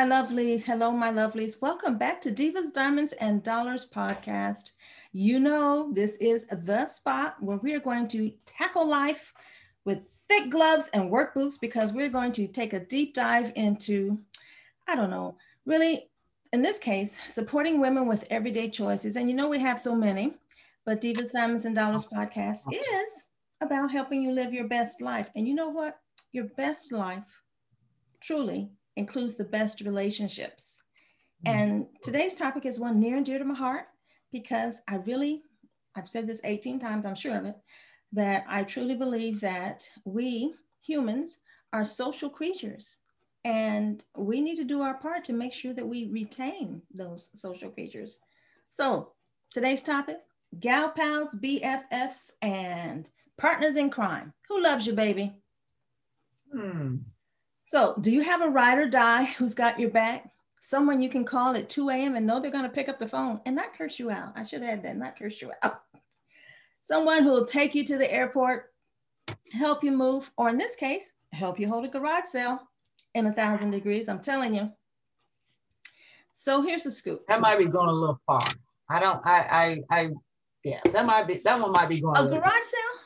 My lovelies. Hello, my lovelies. Welcome back to Divas, Diamonds, and Dollars podcast. You know, this is the spot where we are going to tackle life with thick gloves and work boots because we're going to take a deep dive into, I don't know, really, in this case, supporting women with everyday choices. And you know, we have so many, but Divas, Diamonds, and Dollars podcast is about helping you live your best life. And you know what? Your best life truly includes the best relationships. Mm-hmm. And today's topic is one near and dear to my heart because I really, I've said this 18 times, I'm sure of it, that I truly believe that we humans are social creatures and we need to do our part to make sure that we retain those social creatures. So today's topic, gal pals, BFFs, and partners in crime. Who loves you, baby? Hmm. So, do you have a ride or die who's got your back? Someone you can call at 2 a.m. and know they're going to pick up the phone and not curse you out. I should have had that, not curse you out. Someone who will take you to the airport, help you move, or in this case, help you hold a garage sale in a thousand degrees. I'm telling you. So here's the scoop. That might be going a little far. I don't. I. I. I. Yeah. That might be. That one might be going. A, a garage sale.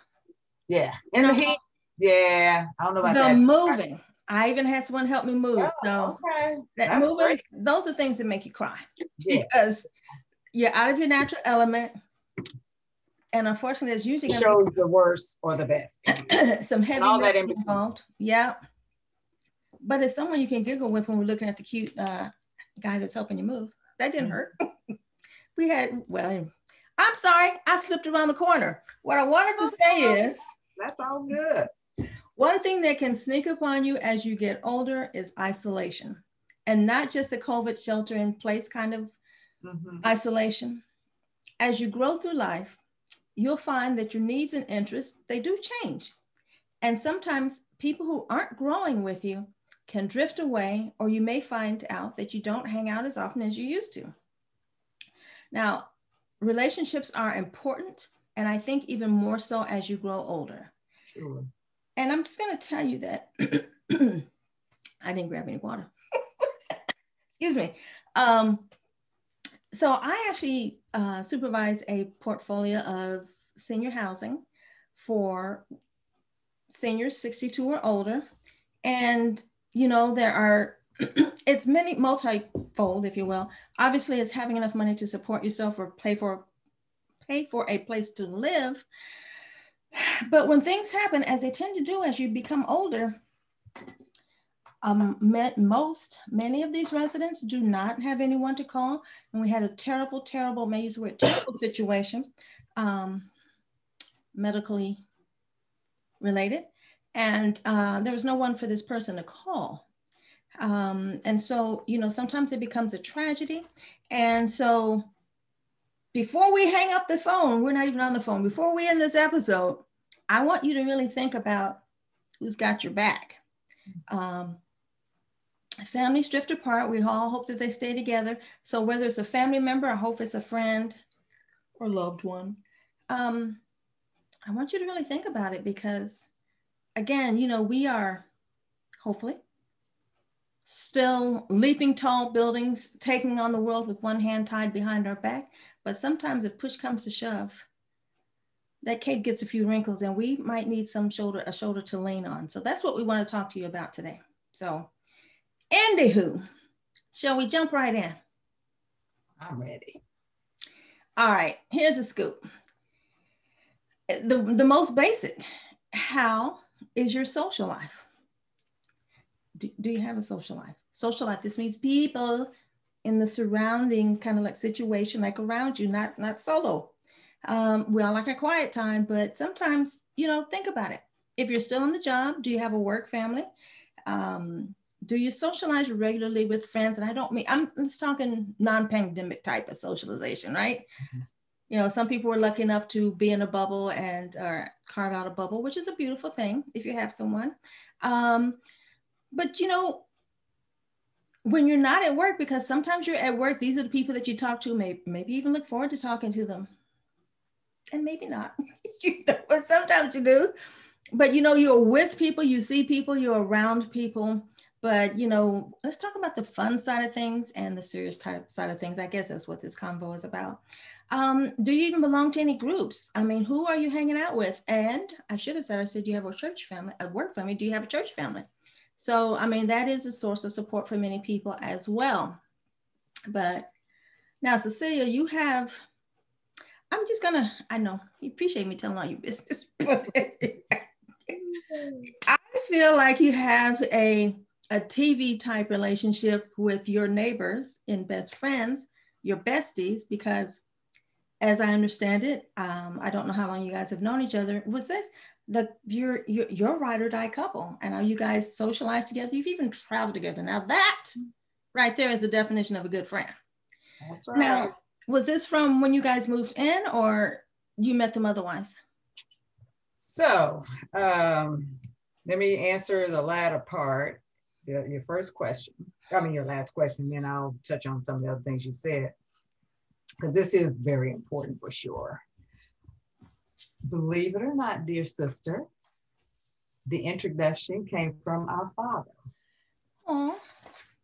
Yeah. In the heat. Yeah. I don't know about the that. moving. I even had someone help me move. Oh, so okay. that That's moving, great. those are things that make you cry Yeah. because you're out of your natural element. And unfortunately, it's usually It shows the worst or the best. some heavy all that in involved. Yeah. But it's someone you can giggle with when we're looking at the cute uh, guy that's helping you move. That didn't hurt. we had, well, I'm sorry, I slipped around the corner. What I wanted to say is, That's all good. One thing that can sneak upon you as you get older is isolation, and not just the COVID shelter in place kind of Mhm. isolation. As you grow through life, you'll find that your needs and interests they do change. And sometimes people who aren't growing with you can drift away or you may find out that you don't hang out as often as you used to. Now, relationships are important and I think even more so as you grow older. Sure. And I'm just going to tell you that I didn't grab any water. Excuse me. Um, so I actually uh, supervise a portfolio of senior housing for seniors 62 or older. And, you know, there are, it's many multifold, if you will. Obviously, it's having enough money to support yourself or pay for pay for a place to live. But when things happen, as they tend to do as you become older, um, met most, many of these residents do not have anyone to call. And we had a terrible, terrible, may use the word terrible situation, um, medically related. And uh, there was no one for this person to call. Um, and so, you know, sometimes it becomes a tragedy. And so before we hang up the phone, we're not even on the phone, before we end this episode, I want you to really think about who's got your back. Um, families drift apart. We all hope that they stay together. So whether it's a family member, I hope it's a friend or loved one. Um, I want you to really think about it because, again, you know, we are hopefully still leaping tall buildings, taking on the world with one hand tied behind our back. But sometimes if push comes to shove, that cape gets a few wrinkles and we might need some shoulder, a shoulder to lean on. So that's what we want to talk to you about today. So anywho, shall we jump right in? I'm ready. All right, here's a scoop. The, the most basic, how is your social life? Do, do you have a social life? Social life, this means people in the surrounding kind of like situation, like around you, not, not solo. Um, we all like a quiet time, but sometimes, you know, think about it. If you're still on the job, do you have a work family? Um, do you socialize regularly with friends? And I don't mean, I'm just talking non pandemic type of socialization, right? Mhm. You know, some people were lucky enough to be in a bubble and or carve out a bubble, which is a beautiful thing if you have someone. Um, but, you know, when you're not at work, because sometimes you're at work, these are the people that you talk to, maybe, maybe even look forward to talking to them. And maybe not, you know, but sometimes you do. But you know, you're with people, you see people, you're around people, but you know, let's talk about the fun side of things and the serious type side of things. I guess that's what this convo is about. Um, do you even belong to any groups? I mean, who are you hanging out with? And I should have said, I said, do you have a church family, a work family. Do you have a church family? So, I mean, that is a source of support for many people as well. But now, Cecilia, you have, I'm just gonna, I know you appreciate me telling all your business, but I feel like you have a, a TV type relationship with your neighbors and best friends, your besties, because as I understand it, um, I don't know how long you guys have known each other. Was this the your your, your ride or die couple? And are you guys socialized together? You've even traveled together. Now that right there is the definition of a good friend. That's right. Now, was this from when you guys moved in, or you met them otherwise? So um, let me answer the latter part, your first question. I mean, your last question, then I'll touch on some of the other things you said because this is very important for sure. Believe it or not, dear sister, the introduction came from our father. Aww.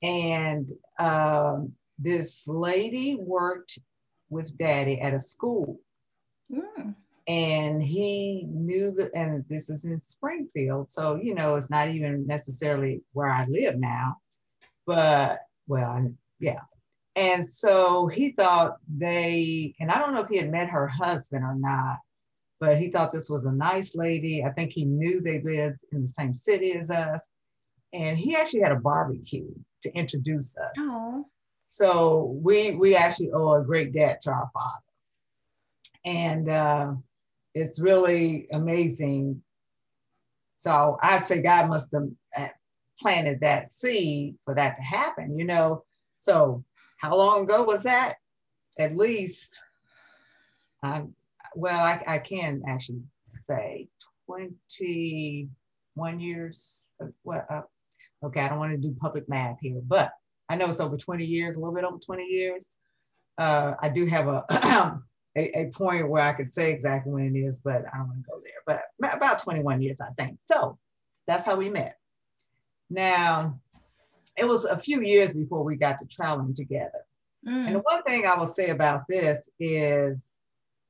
And um, this lady worked with daddy at a school. Mm. And he knew that, and this is in Springfield. So, you know, it's not even necessarily where I live now, but well, yeah, and so he thought they, and I don't know if he had met her husband or not, but he thought this was a nice lady. I think he knew they lived in the same city as us. And he actually had a barbecue to introduce us. Aww. So we we actually owe a great debt to our father. And uh, it's really amazing. So I'd say God must have uh, planted that seed for that to happen, you know. So how long ago was that? At least, um, well, I, I can actually say 21 years. What? Uh, okay, I don't want to do public math here, but I know it's over 20 years, a little bit over 20 years. Uh, I do have a, a, a point where I could say exactly when it is, but I don't want to go there. But about 21 years, I think. So that's how we met. Now, it was a few years before we got to traveling together. Mm. And the one thing I will say about this is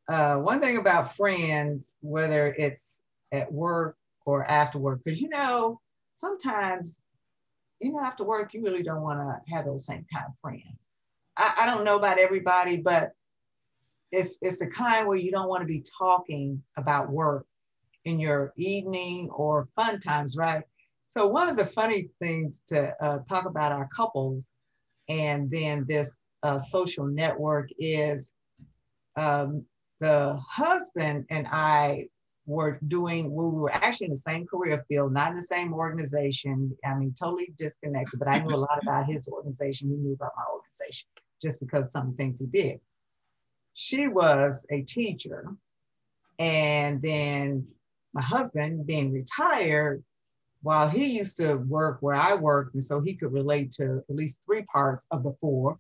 uh, one thing about friends, whether it's at work or after work, because you know, sometimes, you know, after work, you really don't want to have those same kind of friends. I, I don't know about everybody, but it's it's the kind where you don't want to be talking about work in your evening or fun times, right? So one of the funny things to uh, talk about our couples and then this uh, social network is um, the husband and I were doing, we were actually in the same career field, not in the same organization. I mean, totally disconnected, but I knew a lot about his organization. He knew about my organization just because some things he did. She was a teacher. And then my husband, being retired, while he used to work where I worked, and so he could relate to at least three parts of the four,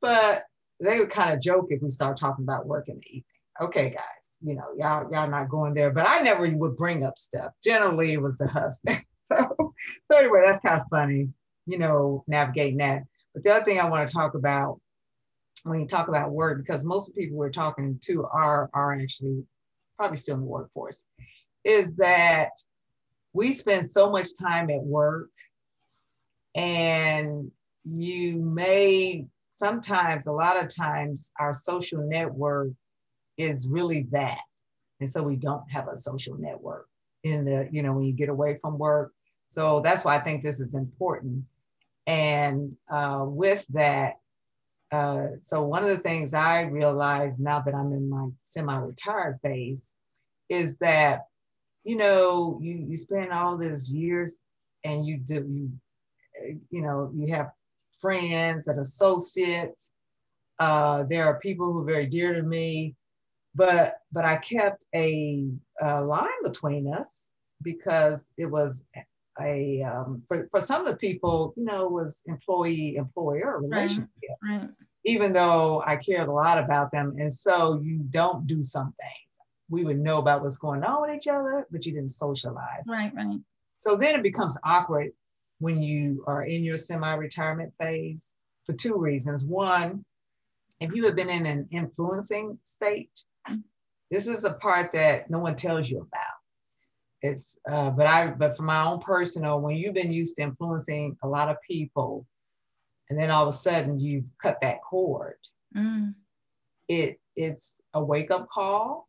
but they would kind of joke if we start talking about work in the evening. Okay, guys, you know, y'all, y'all not going there, but I never would bring up stuff. Generally, it was the husband. so, so anyway, that's kind of funny, you know, navigating that. But the other thing I want to talk about when you talk about work, because most of the people we're talking to are are actually probably still in the workforce, is that we spend so much time at work and you may sometimes a lot of times our social network is really that. And so we don't have a social network in the you know when you get away from work. So that's why i think this is important. And uh, with that uh, so one of the things i realize now that i'm in my semi-retired phase is that you know, you you spend all these years and you do you you know you have friends and associates. Uh, there are people who are very dear to me, but but I kept a, a line between us because it was a um, for, for some of the people, you know, was employee employer relationship. Right, right. Even though I cared a lot about them, and so you don't do some things we would know about what's going on with each other, but you didn't socialize. Right, right. So then it becomes awkward when you are in your semi-retirement phase for two reasons. One, if you have been in an influencing state, this is a part that no one tells you about. It's uh, but I but for my own personal, when you've been used to influencing a lot of people, and then all of a sudden you cut that cord, mm. it it's a wake up call.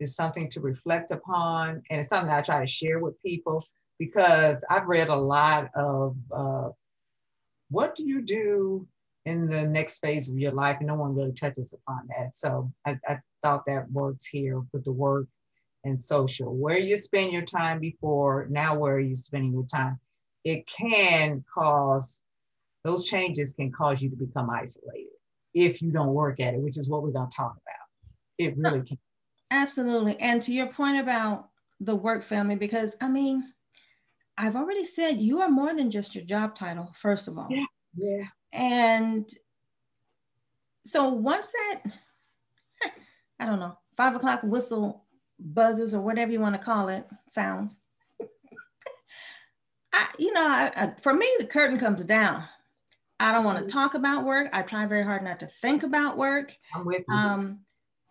It's something to reflect upon, and it's something I try to share with people because I've read a lot of uh, what do you do in the next phase of your life, and no one really touches upon that. So I, I thought that works here with the work and social. Where you spend your time before, now where are you spending your time? It can cause those changes can cause you to become isolated if you don't work at it, which is what we're going to talk about. It really can. Absolutely. And to your point about the work family, because I mean, I've already said you are more than just your job title, first of all. Yeah. Yeah. And so once that, I don't know, five o'clock whistle buzzes or whatever you want to call it, sounds. I, you know, I, I, for me, the curtain comes down. I don't want to mm-hmm. talk about work. I try very hard not to think about work. I'm with you. Um,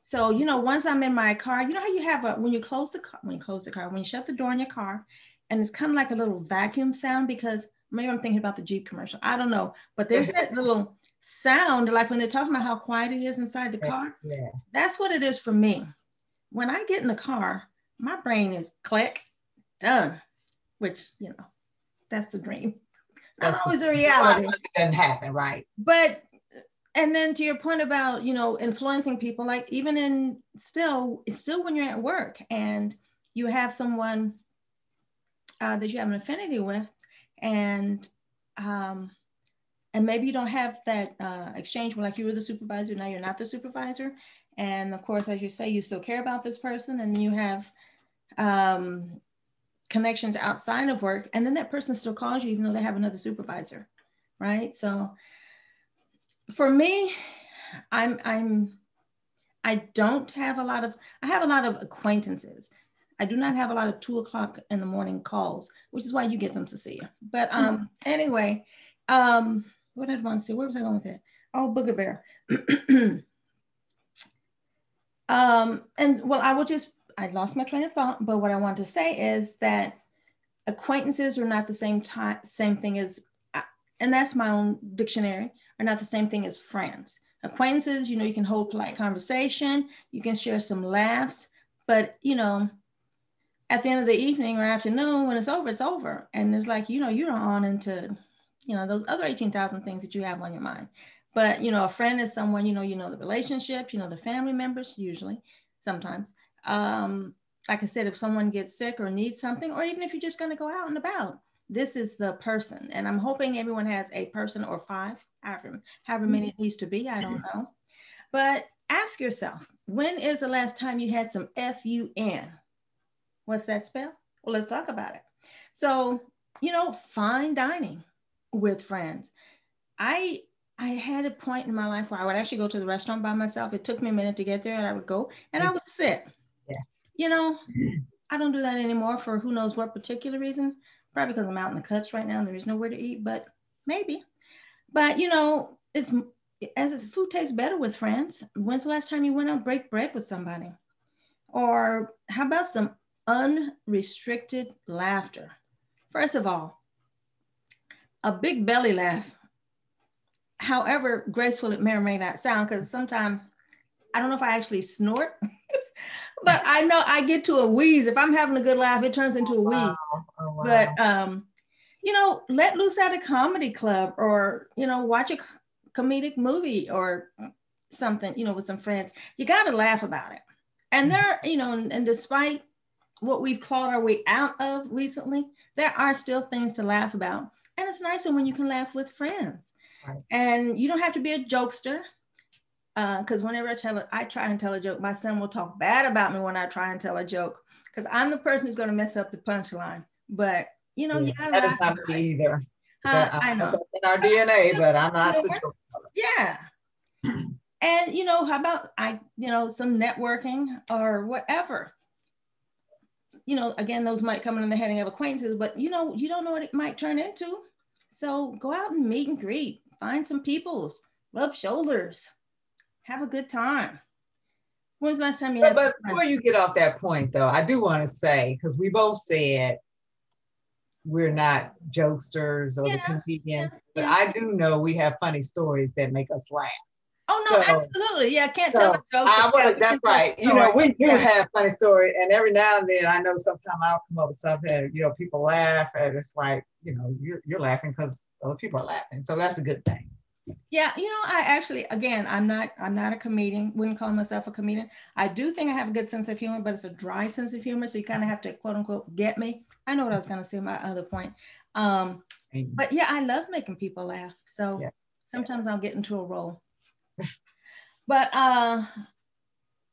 so you know, once I'm in my car, you know how you have a when you close the car, when you close the car, when you shut the door in your car, and it's kind of like a little vacuum sound because maybe I'm thinking about the Jeep commercial. I don't know, but there's that little sound like when they're talking about how quiet it is inside the car. Yeah. That's what it is for me. When I get in the car, my brain is click, done, which you know, that's the dream. That's Not always the, the reality. It doesn't happen, right? But and then to your point about you know influencing people, like even in still, still when you're at work and you have someone uh, that you have an affinity with, and um, and maybe you don't have that uh, exchange where like you were the supervisor, now you're not the supervisor, and of course, as you say, you still care about this person, and you have um, connections outside of work, and then that person still calls you even though they have another supervisor, right? So for me, I'm I'm I don't have a lot of I have a lot of acquaintances I do not have a lot of two o'clock in the morning calls, which is why you get them to see you. But um, mm-hmm. anyway, um, what did I want to say? Where was I going with that? Oh, Booger Bear. um, and well, I will just, I lost my train of thought, but what I want to say is that acquaintances are not the same time, same thing as, uh, and that's my own dictionary, are not the same thing as friends. Acquaintances, you know, you can hold polite conversation, you can share some laughs, but you know, at the end of the evening or afternoon when it's over it's over. And it's like you know you're on into you know those other 18,000 things that you have on your mind. But you know a friend is someone you know you know the relationships you know the family members usually sometimes. Um like i said if someone gets sick or needs something or even if you're just going to go out and about this is the person. And i'm hoping everyone has a person or five however, however many it needs to be i don't know. But ask yourself when is the last time you had some fun What's that spell? Well, let's talk about it. So, you know, fine dining with friends. I I had a point in my life where I would actually go to the restaurant by myself. It took me a minute to get there, and I would go and I would sit. Yeah. You know, mm-hmm. I don't do that anymore for who knows what particular reason. Probably because I'm out in the cuts right now and there is nowhere to eat, but maybe. But you know, it's as it's food tastes better with friends. When's the last time you went out break bread with somebody? Or how about some unrestricted laughter. First of all, a big belly laugh, however graceful it may or may not sound, because sometimes I don't know if I actually snort, but I know I get to a wheeze. If I'm having a good laugh, it turns into a wheeze. Oh, wow. Oh, wow. But um, you know, let loose at a comedy club or you know, watch a comedic movie or something, you know, with some friends. You got to laugh about it. And mm-hmm. there, you know, and despite what we've clawed our way out of recently, there are still things to laugh about. And it's nicer when you can laugh with friends. Right. And you don't have to be a jokester. Because uh, whenever I tell it, I try and tell a joke, my son will talk bad about me when I try and tell a joke. Because I'm the person who's going to mess up the punchline. But you know, yeah, you that is not me either. I know in our DNA, but I'm not the joke. Yeah. and you know, how about I, you know, some networking or whatever you know, again, those might come in the heading of acquaintances, but you know, you don't know what it might turn into. So go out and meet and greet, find some peoples, rub shoulders, have a good time. When's the last time you? But, but before you get off that point, though, I do want to say because we both said we're not jokesters or yeah, the comedians, yeah, but yeah. I do know we have funny stories that make us laugh. Oh no, so, absolutely. Yeah, I can't so tell a joke. I wanna, that's right. You know, we do have funny stories, and every now and then I know sometimes I'll come up with something, you know, people laugh, and it's like, you know, you're you're laughing because other people are laughing. So that's a good thing. Yeah, you know, I actually, again, I'm not, I'm not a comedian. Wouldn't call myself a comedian. I do think I have a good sense of humor, but it's a dry sense of humor. So you kind of have to quote unquote get me. I know what I was going to say. My other point. Um, but yeah, I love making people laugh. So yeah. sometimes I'll get into a role. But uh,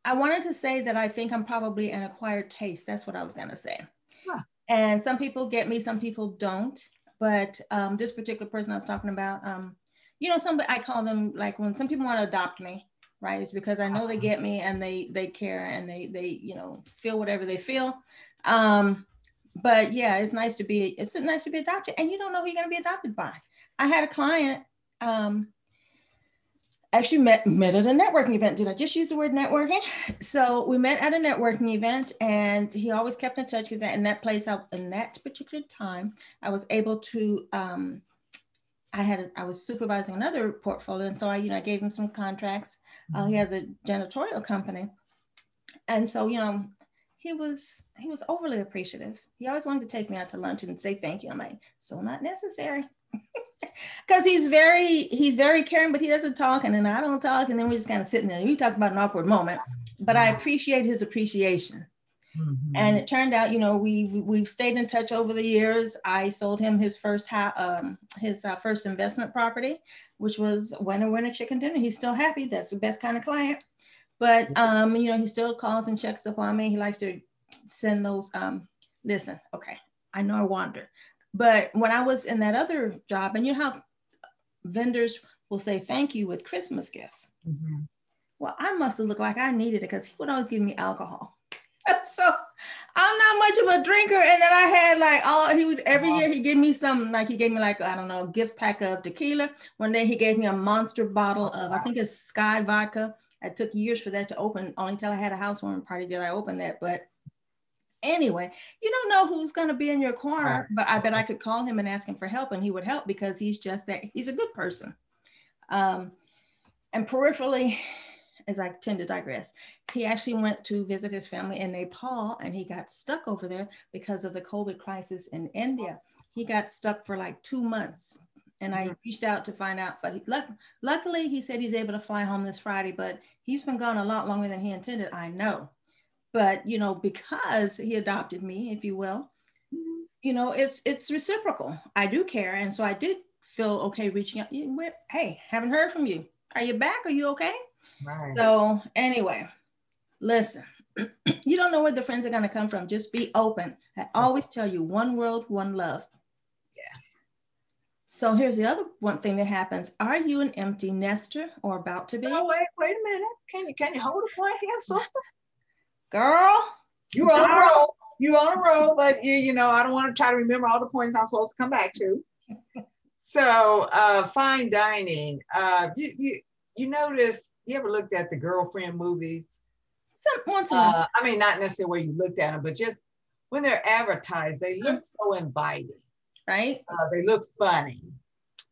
I wanted to say that I think I'm probably an acquired taste. That's what I was going to say. Huh. And some people get me, some people don't. But um, this particular person I was talking about, um, you know, some I call them like when some people want to adopt me, right? It's because I know they get me and they they care and they they you know feel whatever they feel. Um, but yeah, it's nice to be it's nice to be adopted, and you don't know who you're going to be adopted by. I had a client. Um, actually met met at a networking event. Did I just use the word networking? So we met at a networking event, and he always kept in touch because in that place, I, in that particular time, I was able to um, I had I was supervising another portfolio, and so I you know I gave him some contracts. Uh, he mm-hmm. has a janitorial company, and so you know he was he was overly appreciative. He always wanted to take me out to lunch and say thank you. I'm like, so not necessary, because he's very he's very caring, but he doesn't talk, and then I don't talk, and then we're just kind of sitting there. We talk about an awkward moment, but I appreciate his appreciation. Mm-hmm. And it turned out, you know, we've we've stayed in touch over the years. I sold him his first ha- um, his uh, first investment property, which was winner winner chicken dinner. He's still happy. That's the best kind of client. But um, you know, he still calls and checks up on me. He likes to send those. Um, listen, okay, I know I wander, but when I was in that other job, and you know how vendors will say thank you with Christmas gifts. Mm-hmm. Well, I must have looked like I needed it because he would always give me alcohol. so I'm not much of a drinker. And then I had like all he would every year he gave me some like he gave me like I don't know gift pack of tequila. One day he gave me a monster bottle of I think it's Skyy vodka. It took years for that to open. Only till I had a housewarming party did I open that. But anyway, you don't know who's going to be in your corner. But I bet I could call him and ask him for help, and he would help because he's just that he's a good person. Um, and peripherally, as I tend to digress, he actually went to visit his family in Nepal and he got stuck over there because of the COVID crisis in India. He got stuck for like two months. And I mm-hmm. reached out to find out, but he, luck, luckily he said he's able to fly home this Friday, but he's been gone a lot longer than he intended. I know. But, you know, because he adopted me, if you will, mm-hmm. you know, it's, it's reciprocal. I do care. And so I did feel okay reaching out. Hey, haven't heard from you. Are you back? Are you okay? Right. So anyway, listen, you don't know where the friends are going to come from. Just be open. I always tell you one world, one love. Yeah. So here's the other one thing that happens. Are you an empty nester or about to be? Oh, wait, wait a minute. Can you can you hold a point here, sister? Girl. You on a roll. You on a roll, but you, you know, I don't want to try to remember all the points I'm supposed to come back to. so uh fine dining. Uh you you you notice you ever looked at the girlfriend movies? Some, once uh, I mean, not necessarily where you looked at them, but just when they're advertised, they look so inviting. Right. Uh, they look funny.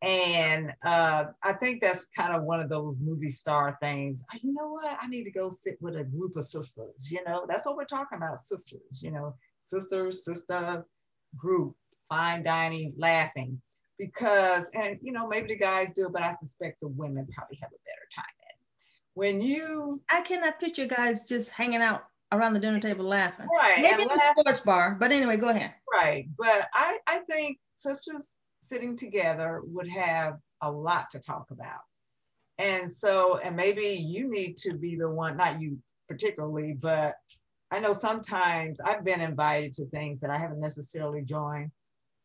And uh, I think that's kind of one of those movie star things. Uh, you know what? I need to go sit with a group of sisters. You know, that's what we're talking about sisters, you know, sisters, sisters, group, fine dining, laughing. Because, and you know, maybe the guys do, but I suspect the women probably have a better time when you I cannot picture guys just hanging out around the dinner table laughing. Right. Maybe in the sports bar, but anyway, go ahead. Right. But I, I think sisters sitting together would have a lot to talk about. And so, and maybe you need to be the one, not you particularly, but I know sometimes I've been invited to things that I haven't necessarily joined,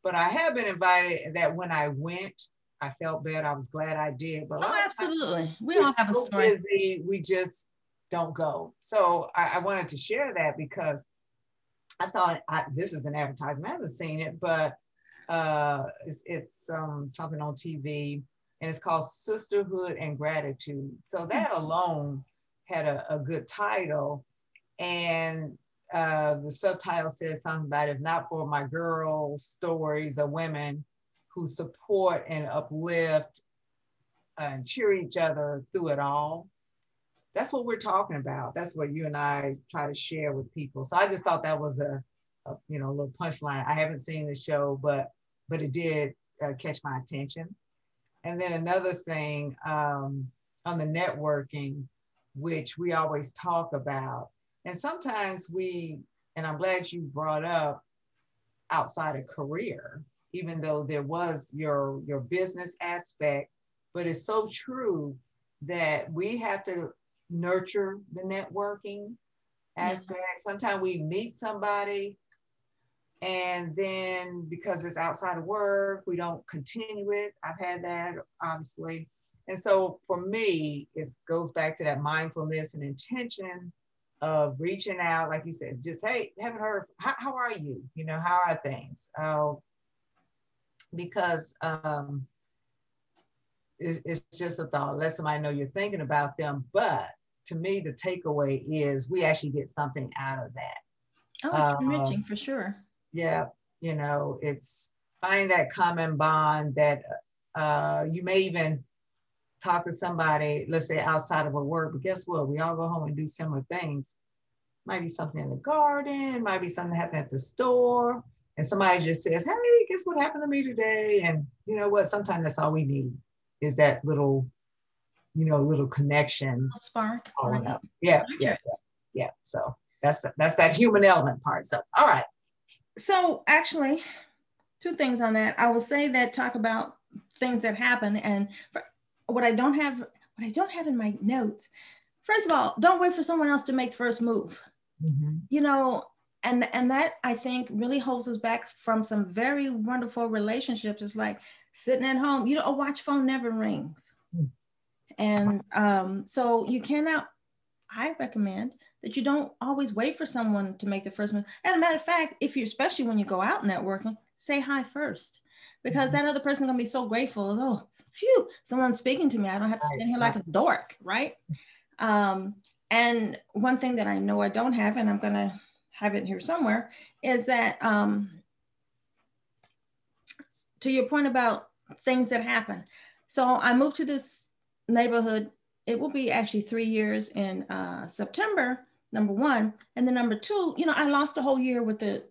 but I have been invited that when I went, I felt bad. I was glad I did. But oh, absolutely. We all have a story. Busy, we just don't go. So I, I wanted to share that because I saw. I, this is an advertisement. I haven't seen it, but uh, it's, it's um, something on TV, and it's called Sisterhood and Gratitude. So that alone had a, a good title, and uh, the subtitle says something about if not for my girls' stories of women who support and uplift and cheer each other through it all. That's what we're talking about. That's what you and I try to share with people. So I just thought that was a, a you know, a little punchline. I haven't seen the show, but but it did uh, catch my attention. And then another thing um, on the networking, which we always talk about, and sometimes we, and I'm glad you brought up outside of career, even though there was your your business aspect, but it's so true that we have to nurture the networking aspect. Yeah. Sometimes we meet somebody and then because it's outside of work, we don't continue it. I've had that obviously. And so for me, it goes back to that mindfulness and intention of reaching out, like you said, just, hey, haven't heard, how, how are you? You know, how are things? Uh, because um, it's, it's just a thought. Let somebody know you're thinking about them. But to me, the takeaway is we actually get something out of that. Oh, it's enriching um, for sure. Yeah, you know, it's find that common bond that uh, you may even talk to somebody, let's say outside of a work, but guess what? We all go home and do similar things. Might be something in the garden, might be something happening at the store, and somebody just says, Hey, guess what happened to me today? And you know what? Sometimes that's all we need is that little, you know, little connection. A spark. Right. Yeah, yeah, yeah, yeah. So that's that's that human element part. So all right. So actually, two things on that. I will say that talk about things that happen and for, what I don't have, what I don't have in my notes. First of all, don't wait for someone else to make the first move. Mm-hmm. You know, and and that I think really holds us back from some very wonderful relationships. It's like sitting at home. You know, a watch phone never rings, mm-hmm. and um, so you cannot. I recommend that you don't always wait for someone to make the first move. As a matter of fact, if you, especially when you go out networking, say hi first because mm-hmm. that other person gonna be so grateful. Oh, phew, someone's speaking to me. I don't have to stand here like a dork, right? Um, and one thing that I know I don't have, and I'm gonna have it here somewhere, is that um, to your point about things that happen. So I moved to this neighborhood. It will be actually three years in uh, September, number one. And then number two, you know, I lost a whole year with the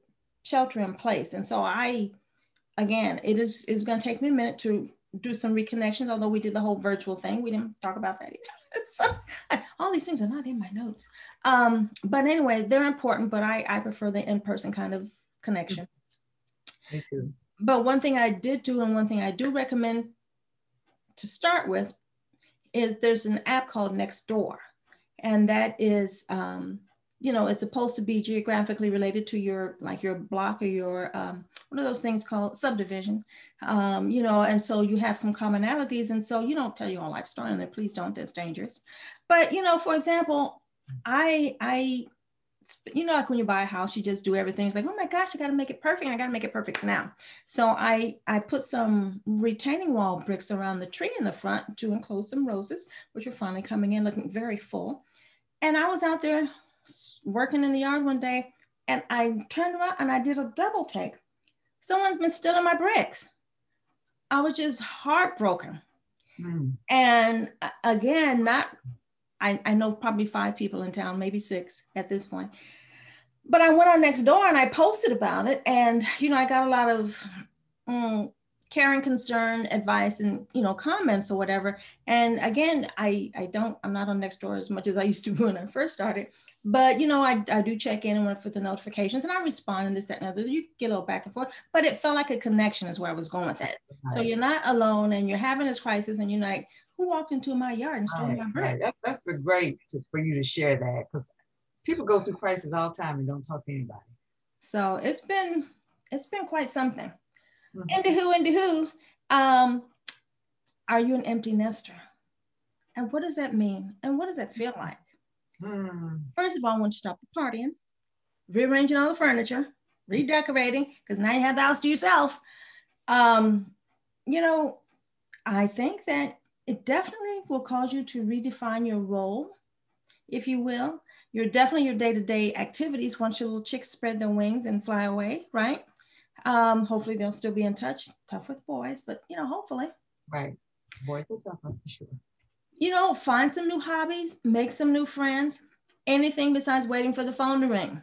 shelter in place. And so I again, it is it's going to take me a minute to do some reconnections. Although we did the whole virtual thing, we didn't talk about that either. so, all these things are not in my notes. Um, but anyway, they're important. But I I prefer the in person kind of connection. Too. But one thing I did do, and one thing I do recommend to start with, is there's an app called Nextdoor, and that is um, you know, it's supposed to be geographically related to your, like your block or your, um, one of those things called subdivision, um, you know, and so you have some commonalities. And so you don't tell your own life story there, please don't, that's dangerous. But, you know, for example, I, I, you know, like when you buy a house, you just do everything. It's like, oh my gosh, I got to make it perfect. I got to make it perfect now. So I, I put some retaining wall bricks around the tree in the front to enclose some roses, which are finally coming in looking very full. And I was out there working in the yard one day and I turned around and I did a double take. Someone's been stealing my bricks. I was just heartbroken. Mm. And again, not, I, I know probably five people in town, maybe six at this point. But I went on Nextdoor and I posted about it. And, you know, I got a lot of mm, caring concern advice and you know comments or whatever. And again i i don't i'm not on Nextdoor as much as i used to when i first started. But you know i, I do check in and for the notifications and i respond and this that and other. You get a little back and forth but it felt like a connection is where i was going with it right. so you're not alone and you're having this crisis and you're like who walked into my yard and stole right, my bread? right. that's, that's a great to, for you to share that because people go through crisis all the time and don't talk to anybody. So it's been it's been quite something Mm-hmm. Into who, into who? Um, are you an empty nester? And what does that mean? And what does that feel like? Mm. First of all, I want to stop the partying. rearranging all the furniture, redecorating, because now you have the house to yourself. Um, you know, I think that it definitely will cause you to redefine your role, if you will. You're definitely your day-to-day activities once your little chicks spread their wings and fly away, right? Um, hopefully they'll still be in touch. Tough with boys, but you know, hopefully. Right. Boys are tougher for sure. You know, find some new hobbies, make some new friends, anything besides waiting for the phone to ring.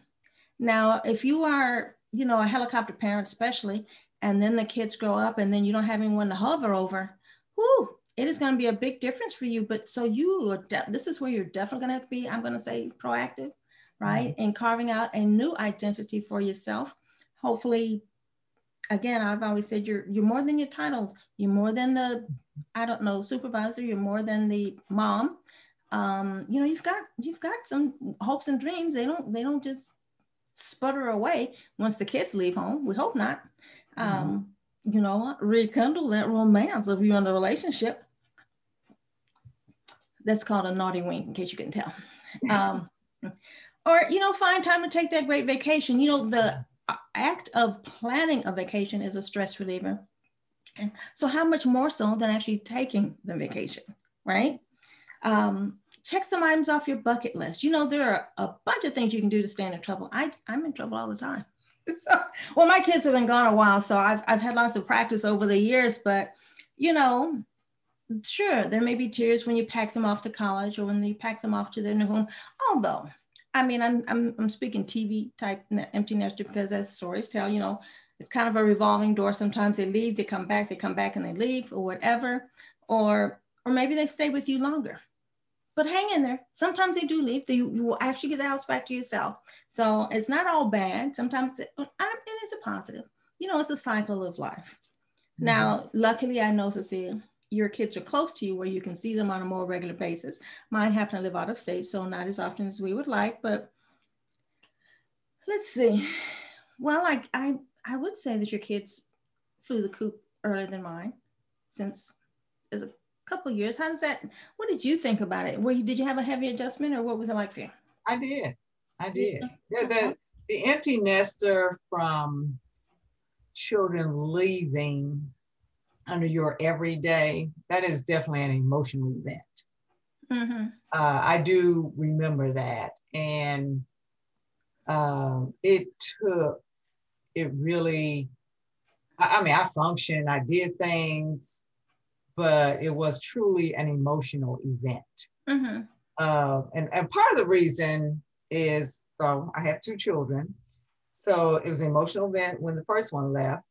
Now, if you are, you know, a helicopter parent, especially, and then the kids grow up and then you don't have anyone to hover over, whoo, it is going to be a big difference for you. But so you are, de- this is where you're definitely going to be, I'm going to say proactive, right? Mm-hmm. And carving out a new identity for yourself. Hopefully, again, I've always said you're, you're more than your titles. You're more than the, I don't know, supervisor. You're more than the mom. Um, you know, you've got, you've got some hopes and dreams. They don't, they don't just sputter away once the kids leave home. We hope not. Mm-hmm. Um, you know, rekindle that romance of you in the relationship. That's called a naughty wink, in case you can tell. Um, or, you know, find time to take that great vacation. You know, the act of planning a vacation is a stress reliever. And so, how much more so than actually taking the vacation, right? Um, check some items off your bucket list. You know, there are a bunch of things you can do to stay in trouble. I, I'm in trouble all the time. So, well, my kids have been gone a while, so I've, I've had lots of practice over the years, but you know, sure, there may be tears when you pack them off to college or when you pack them off to their new home. Although, I mean, I'm, I'm, I'm speaking TV type empty nester because as stories tell, you know, it's kind of a revolving door. Sometimes they leave, they come back, they come back and they leave or whatever, or, or maybe they stay with you longer but hang in there. Sometimes they do leave. You, you will actually get the house back to yourself. So it's not all bad. Sometimes it, it is a positive. You know, it's a cycle of life. Mm-hmm. Now, luckily, I know, Cecilia, your kids are close to you where you can see them on a more regular basis. Mine happen to live out of state, so not as often as we would like, but let's see. Well, I, I, I would say that your kids flew the coop earlier than mine since as a couple years. How does that? What did you think about it? Were you did you have a heavy adjustment, or what was it like for you? I did. I did. The, the, the empty nester from children leaving under your everyday, that is definitely an emotional event. Mm-hmm. Uh, I do remember that. And um, it took, it really, I, I mean, I functioned, I did things, but it was truly an emotional event. Mm-hmm. Uh, and, and part of the reason is so I have two children. So it was an emotional event when the first one left.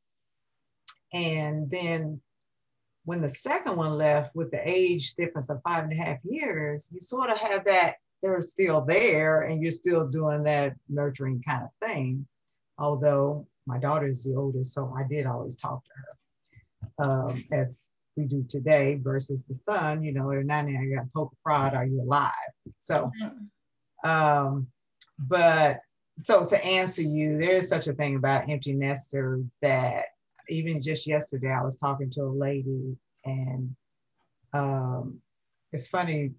And then when the second one left with the age difference of five and a half years, you sort of have that they're still there and you're still doing that nurturing kind of thing. Although my daughter is the oldest, so I did always talk to her um, as we do today versus the son, you know, at 90, you got poke prod, are you alive? So, um, but so to answer you, there is such a thing about empty nesters that even just yesterday, I was talking to a lady and um, it's funny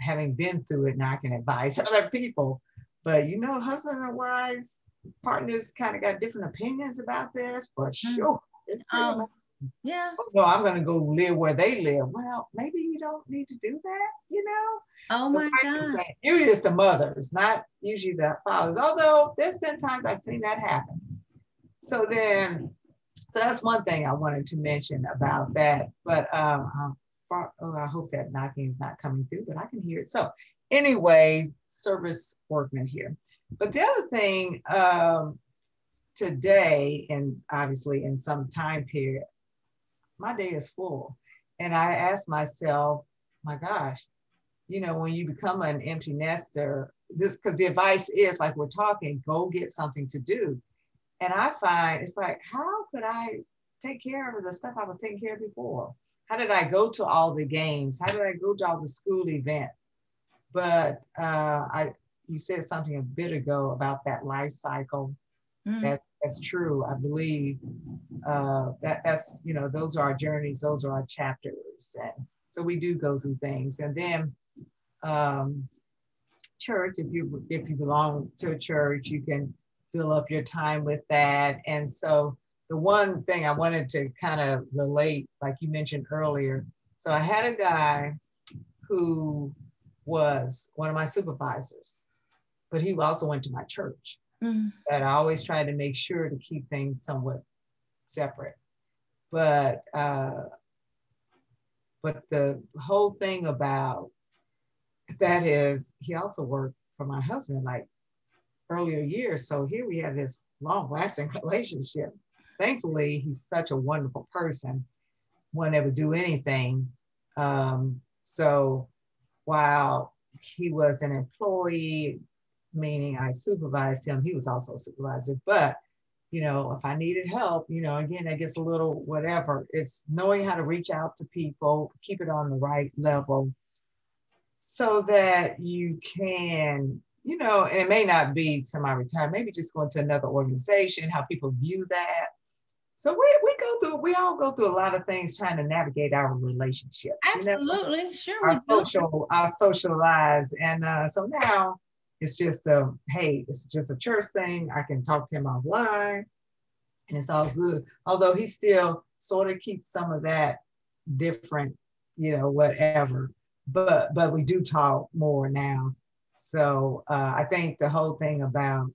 having been through it and I can advise other people, but you know, husbands and wives, partners kind of got different opinions about this for mm. sure. It's um, yeah. Well, I'm going to go live where they live. Well, maybe you don't need to do that, you know? Oh my God. Usually it's the mothers, not usually the fathers. Although there's been times I've seen that happen. So then, so that's one thing I wanted to mention about that. But um, far, oh, I hope that knocking is not coming through, but I can hear it. So anyway, service workmen here. But the other thing um, today, and obviously in some time period, my day is full. And I ask myself, my gosh, you know, when you become an empty nester, this because the advice is like we're talking, go get something to do. And I find it's like, how could I take care of the stuff I was taking care of before? How did I go to all the games? How did I go to all the school events? But uh, I, you said something a bit ago about that life cycle. Mm. That's that's true. I believe uh, that that's you know those are our journeys, those are our chapters, and so we do go through things. And then um, church, if you if you belong to a church, you can fill up your time with that. And so the one thing I wanted to kind of relate, like you mentioned earlier, so I had a guy who was one of my supervisors, but he also went to my church. Mm. But I always tried to make sure to keep things somewhat separate. But uh, but the whole thing about that is he also worked for my husband like earlier years. So here we have this long lasting relationship. Thankfully, he's such a wonderful person, won't ever do anything. Um, so while he was an employee, meaning I supervised him, he was also a supervisor. But, you know, if I needed help, you know, again, I guess a little whatever, it's knowing how to reach out to people, keep it on the right level so that you can you know, and it may not be semi-retired, maybe just going to another organization, how people view that. So we, we go through, we all go through a lot of things trying to navigate our relationships. Absolutely, you know? sure. Our social, our social lives. And uh, so now it's just a, hey, it's just a church thing. I can talk to him online and it's all good. Although he still sort of keeps some of that different, you know, whatever. But but we do talk more now. So uh, I think the whole thing about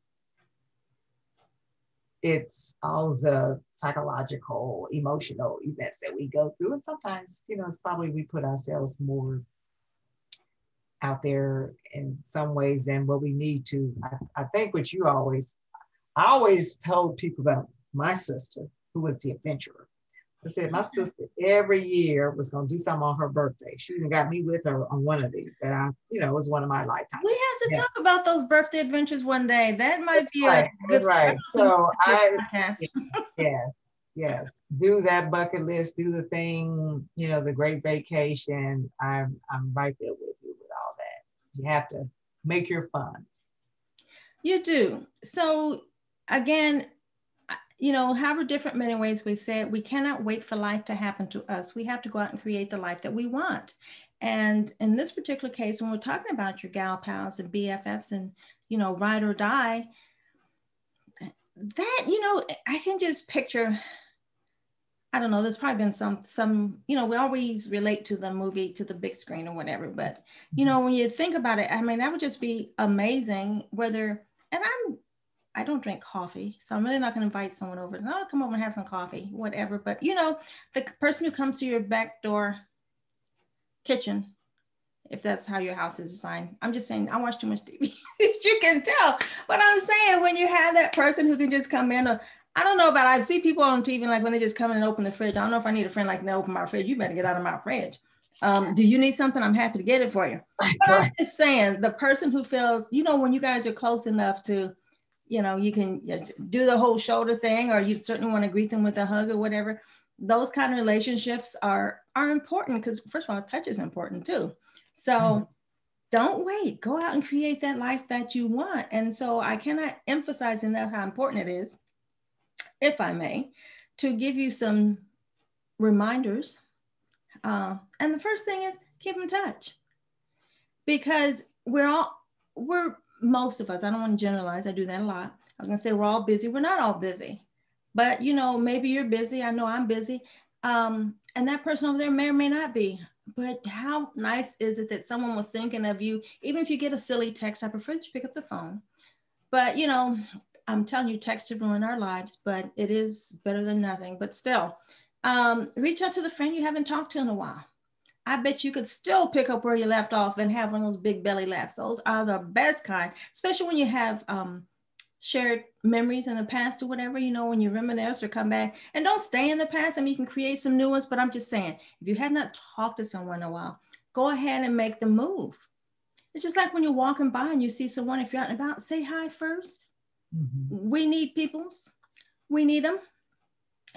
it's all the psychological, emotional events that we go through. And sometimes, you know, it's probably we put ourselves more out there in some ways than what we need to. I, I think what you always, I always told people about my sister, who was the adventurer. I said my sister every year was going to do something on her birthday. She even got me with her on one of these that I, you know, was one of my lifetimes. We have to yeah. talk about those birthday adventures one day. That might be right. a good right. So I, yes, yes, do that bucket list, do the thing, you know, the great vacation. I'm, I'm right there with you with all that. You have to make your fun. You do. So again, you know, however different many ways we say it, we cannot wait for life to happen to us. We have to go out and create the life that we want. And in this particular case, when we're talking about your gal pals and BFFs and, you know, ride or die, that, you know, I can just picture, I don't know, there's probably been some, some, you know, we always relate to the movie, to the big screen or whatever. But, you mm-hmm. know, when you think about it, I mean, that would just be amazing whether, and I'm I don't drink coffee, so I'm really not going to invite someone over. No, I'll come over and have some coffee, whatever. But you know, the person who comes to your back door kitchen, if that's how your house is designed. I'm just saying, I watch too much TV. you can tell. But I'm saying when you have that person who can just come in, or, I don't know about. I see people on TV like when they just come in and open the fridge. I don't know if I need a friend like to open my fridge. You better get out of my fridge. Um, do you need something? I'm happy to get it for you. But I'm just saying, the person who feels, you know, when you guys are close enough to you know, you can do the whole shoulder thing, or you certainly want to greet them with a hug or whatever. Those kind of relationships are are important because first of all, touch is important too. So mm-hmm. don't wait. Go out and create that life that you want. And so I cannot emphasize enough how important it is, if I may, to give you some reminders. Uh, and the first thing is keep in touch because we're all we're most of us, I don't want to generalize, I do that a lot. I was gonna say we're all busy. We're not all busy, but you know, maybe you're busy. I know I'm busy. Um, and that person over there may or may not be. But how nice is it that someone was thinking of you? Even if you get a silly text, I prefer that you pick up the phone. But you know, I'm telling you, text to ruin our lives, but it is better than nothing. But still, um, reach out to the friend you haven't talked to in a while. I bet you could still pick up where you left off and have one of those big belly laughs. Those are the best kind, especially when you have um, shared memories in the past or whatever, you know, when you reminisce or come back. And don't stay in the past. I mean, you can create some new ones, but I'm just saying, if you have not talked to someone in a while, go ahead and make the move. It's just like when you're walking by and you see someone, if you're out and about, say hi 1st mm-hmm. We need peoples. We need them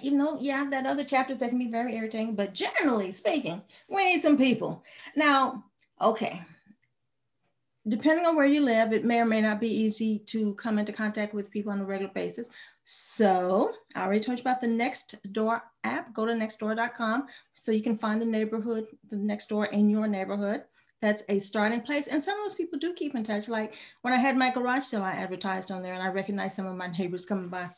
even though, yeah, that other chapters that can be very irritating, but generally speaking, we need some people. Now, okay, depending on where you live, it may or may not be easy to come into contact with people on a regular basis. So I already told you about the next door app. Go to nextdoor.com so you can find the neighborhood, the Nextdoor in your neighborhood. that's a starting place. And some of those people do keep in touch. Like when I had my garage sale, I advertised on there and I recognized some of my neighbors coming by,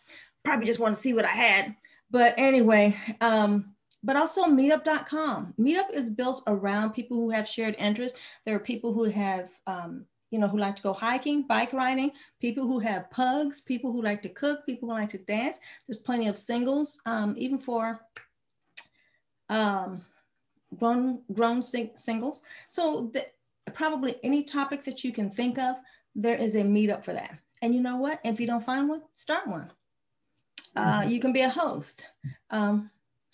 probably just want to see what I had. But anyway, um, but also meetup.com. Meetup is built around people who have shared interests. There are people who have, um, you know, who like to go hiking, bike riding, people who have pugs, people who like to cook, people who like to dance. There's plenty of singles, um, even for um, grown grown sing- singles. So the, probably any topic that you can think of, there is a meetup for that. And you know what? If you don't find one, start one. Uh, mm-hmm. you can be a host. Um,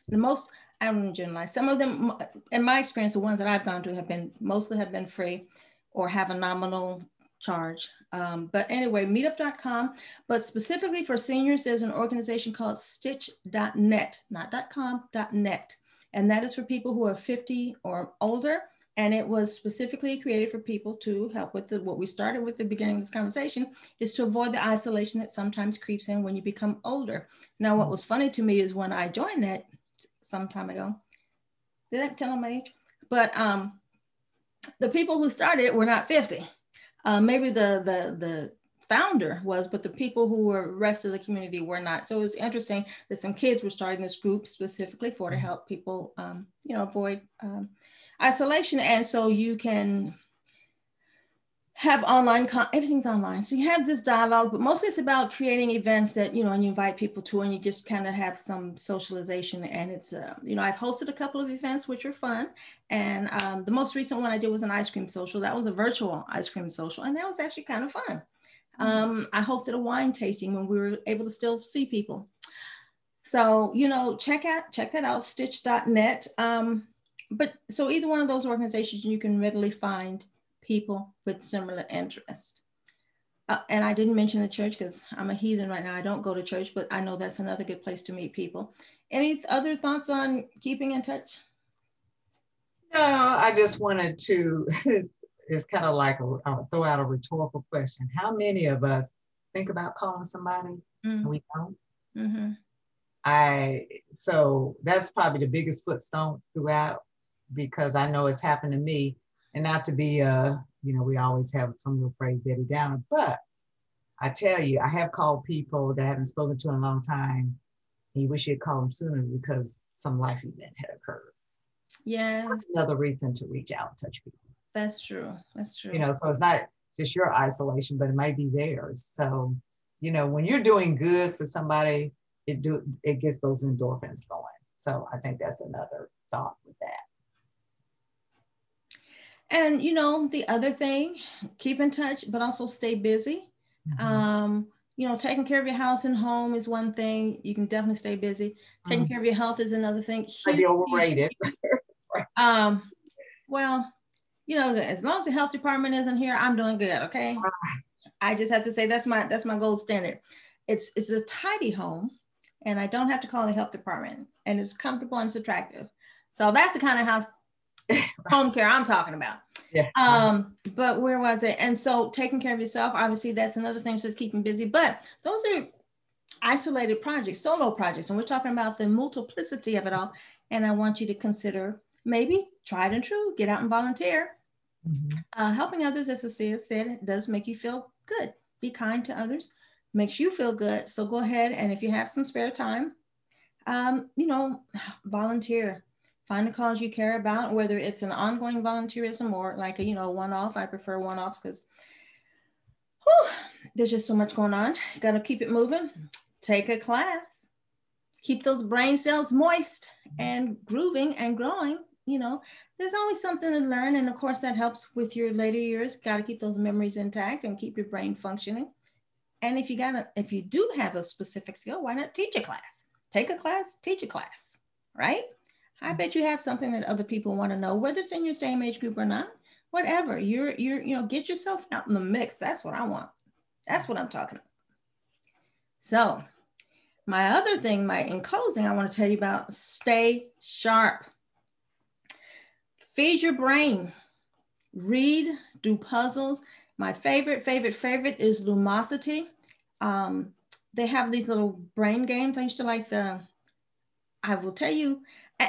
the most I don't generalize. Some of them, in my experience, the ones that I've gone to have been mostly have been free, or have a nominal charge. Um, but anyway, meetup.com. But specifically for seniors, there's an organization called Stitch.net, not .com, .net and that is for people who are 50 or older. And it was specifically created for people to help with the, what we started with the beginning of this conversation is to avoid the isolation that sometimes creeps in when you become older. Now, what was funny to me is when I joined that some time ago, did I tell them my age? But um, the people who started were not 50. Uh, maybe the, the, the founder was, but the people who were rest of the community were not. So it was interesting that some kids were starting this group specifically for to mm-hmm. help people, um, you know, avoid um, isolation. And so you can have online, everything's online. So you have this dialogue, but mostly it's about creating events that, you know, and you invite people to, and you just kind of have some socialization. And it's, uh, you know, I've hosted a couple of events, which are fun. And um, the most recent one I did was an ice cream social. That was a virtual ice cream social. And that was actually kind of fun. Um, I hosted a wine tasting when we were able to still see people. So, you know, check out, check that out, stitch.net. Um, but so either one of those organizations, you can readily find people with similar interests. Uh, and I didn't mention the church because I'm a heathen right now. I don't go to church, but I know that's another good place to meet people. Any other thoughts on keeping in touch? No, I just wanted to it's kind of like a, I'll throw out a rhetorical question. How many of us think about calling somebody and we don't? Mm-hmm. I so that's probably the biggest footstone throughout because I know it's happened to me, and not to be uh you know we always have some little phrase Debbie Downer, but I tell you I have called people that I haven't spoken to in a long time, and you wish you'd call them sooner because some life event had occurred. Yeah, another reason to reach out and touch people. That's true. That's true. You know, so it's not just your isolation, but it might be theirs. So, you know, when you're doing good for somebody, it do it gets those endorphins going. So I think that's another thought with that. And you know, the other thing, keep in touch, but also stay busy. Mm-hmm. Um, you know, taking care of your house and home is one thing. You can definitely stay busy. Taking mm-hmm. care of your health is another thing. Might be overrated. um, well, you know, as long as the health department isn't here, I'm doing good. Okay. I just have to say that's my that's my gold standard. It's it's a tidy home, and I don't have to call the health department, and it's comfortable and it's attractive. So that's the kind of house home care I'm talking about. Yeah. Um, but where was it? And so taking care of yourself, obviously, that's another thing. So it's keeping busy. But those are isolated projects, solo projects, and we're talking about the multiplicity of it all. And I want you to consider maybe tried and true, get out and volunteer. Mm-hmm. Uh, helping others, as Cecilia said, does make you feel good. Be kind to others, makes you feel good. So go ahead and if you have some spare time, um, you know, volunteer. Find a cause you care about, whether it's an ongoing volunteerism or like a, you know, one-off. I prefer one-offs because there's just so much going on. Got to keep it moving. Take a class. Keep those brain cells moist and grooving and growing you know, there's always something to learn. And of course, that helps with your later years. Got to keep those memories intact and keep your brain functioning. And if you got to, if you do have a specific skill, why not teach a class? Take a class, teach a class, right? I bet you have something that other people want to know, whether it's in your same age group or not. Whatever you're, you're, you know, get yourself out in the mix. That's what I want. That's what I'm talking about. So, my other thing, my in closing, I want to tell you about stay sharp. Feed your brain. Read, do puzzles. My favorite, favorite, favorite is Lumosity. Um, they have these little brain games. I used to like the, I will tell you,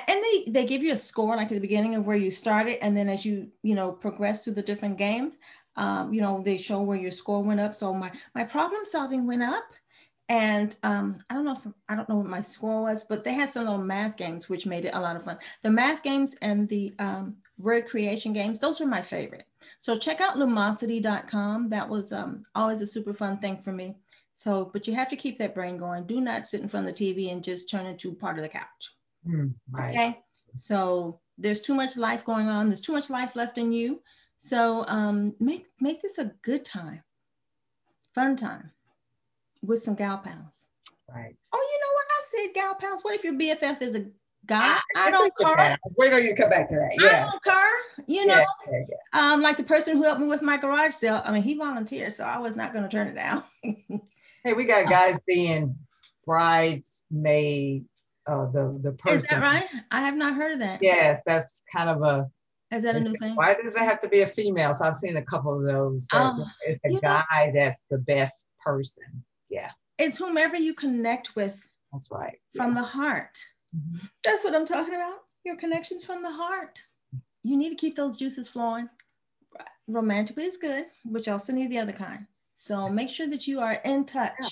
and they they give you a score like at the beginning of where you started and then as you you know progress through the different games um, you know they show where your score went up. So my my problem solving went up and um, i don't know if i don't know what my score was but they had some little math games which made it a lot of fun. The math games and the um, word creation games those were my favorite. So check out lumosity.com that was um, always a super fun thing for me. So but you have to keep that brain going. Do not sit in front of the tv and just turn into part of the couch Mm, right. Okay. So there's too much life going on. There's too much life left in you. So um, make make this a good time, fun time, with some gal pals. Right. Oh, you know what I said, gal pals. What if your BFF is a guy? I, I don't care. Wait till you come back to that. Yeah. I don't care. You know, yeah, yeah, yeah. um, like the person who helped me with my garage sale. I mean, he volunteered, so I was not going to turn it down. hey, we got guys being bridesmaid uh, the the person. Is that right? I have not heard of that. Yes, that's kind of a. Is that a new thing? Why does it have to be a female? So I've seen a couple of those. So oh, it's a guy know, that's the best person. Yeah. It's whomever you connect with. That's right. From yeah. the heart. Mm-hmm. That's what I'm talking about. Your connections from the heart. You need to keep those juices flowing. Romantically is good, but you also need the other kind. So make sure that you are in touch yeah.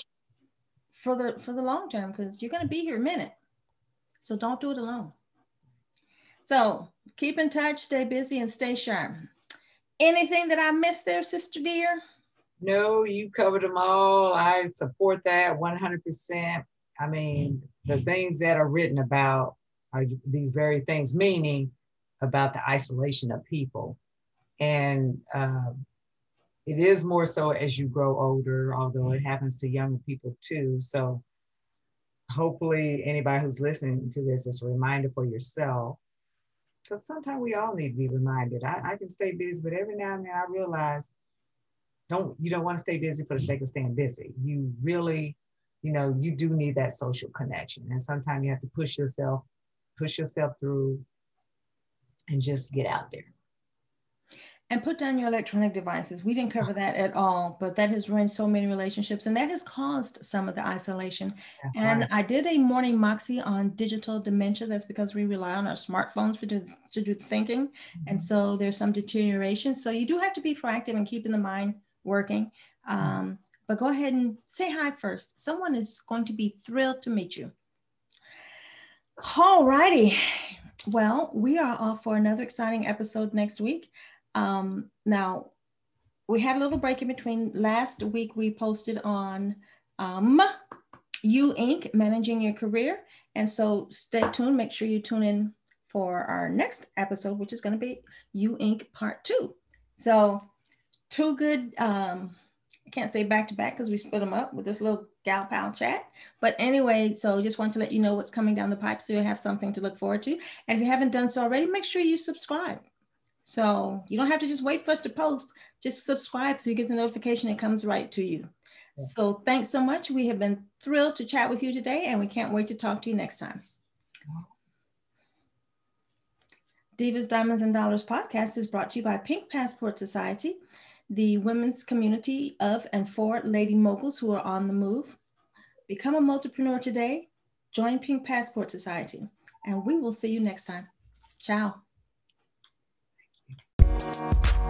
for the for the long term because you're going to be here a minute. So don't do it alone. So keep in touch, stay busy, and stay sharp. Anything that I missed there, Sister Dear? No, you covered them all. I support that 100%. I mean, the things that are written about are these very things, meaning about the isolation of people. And um, it is more so as you grow older, although it happens to younger people too. So hopefully anybody who's listening to this is a reminder for yourself. Because sometimes we all need to be reminded. I, I, can stay busy but every now and then i realize don't you don't want to stay busy for the sake of staying busy. You really you know you do need that social connection. And sometimes you have to push yourself push yourself through and just get out there and put down your electronic devices. We didn't cover that at all, but that has ruined so many relationships and that has caused some of the isolation. That's and right. I did a morning moxie on digital dementia. That's because we rely on our smartphones for to, to do the thinking. Mm-hmm. And so there's some deterioration. So you do have to be proactive and keeping the mind working. Mm-hmm. Um, but go ahead and say hi first. Someone is going to be thrilled to meet you. All righty. Well, we are off for another exciting episode next week. Um, now, we had a little break in between. Last week, we posted on um, You Inc., Managing Your Career. And so stay tuned. Make sure you tune in for our next episode, which is going to be You Inc. Part Two. So, two good, um, I can't say back to back because we split them up with this little gal pal chat. But anyway, so just want to let you know what's coming down the pipe so you have something to look forward to. And if you haven't done so already, make sure you subscribe so you don't have to just wait for us to post, just subscribe so you get the notification. It comes right to you. Yeah. So thanks so much. We have been thrilled to chat with you today and we can't wait to talk to you next time. Divas, Diamonds, and Dollars podcast is brought to you by Pink Passport Society, the women's community of and for lady moguls who are on the move. Become a multipreneur today. Join Pink Passport Society, and we will see you next time. Ciao.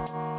Thank.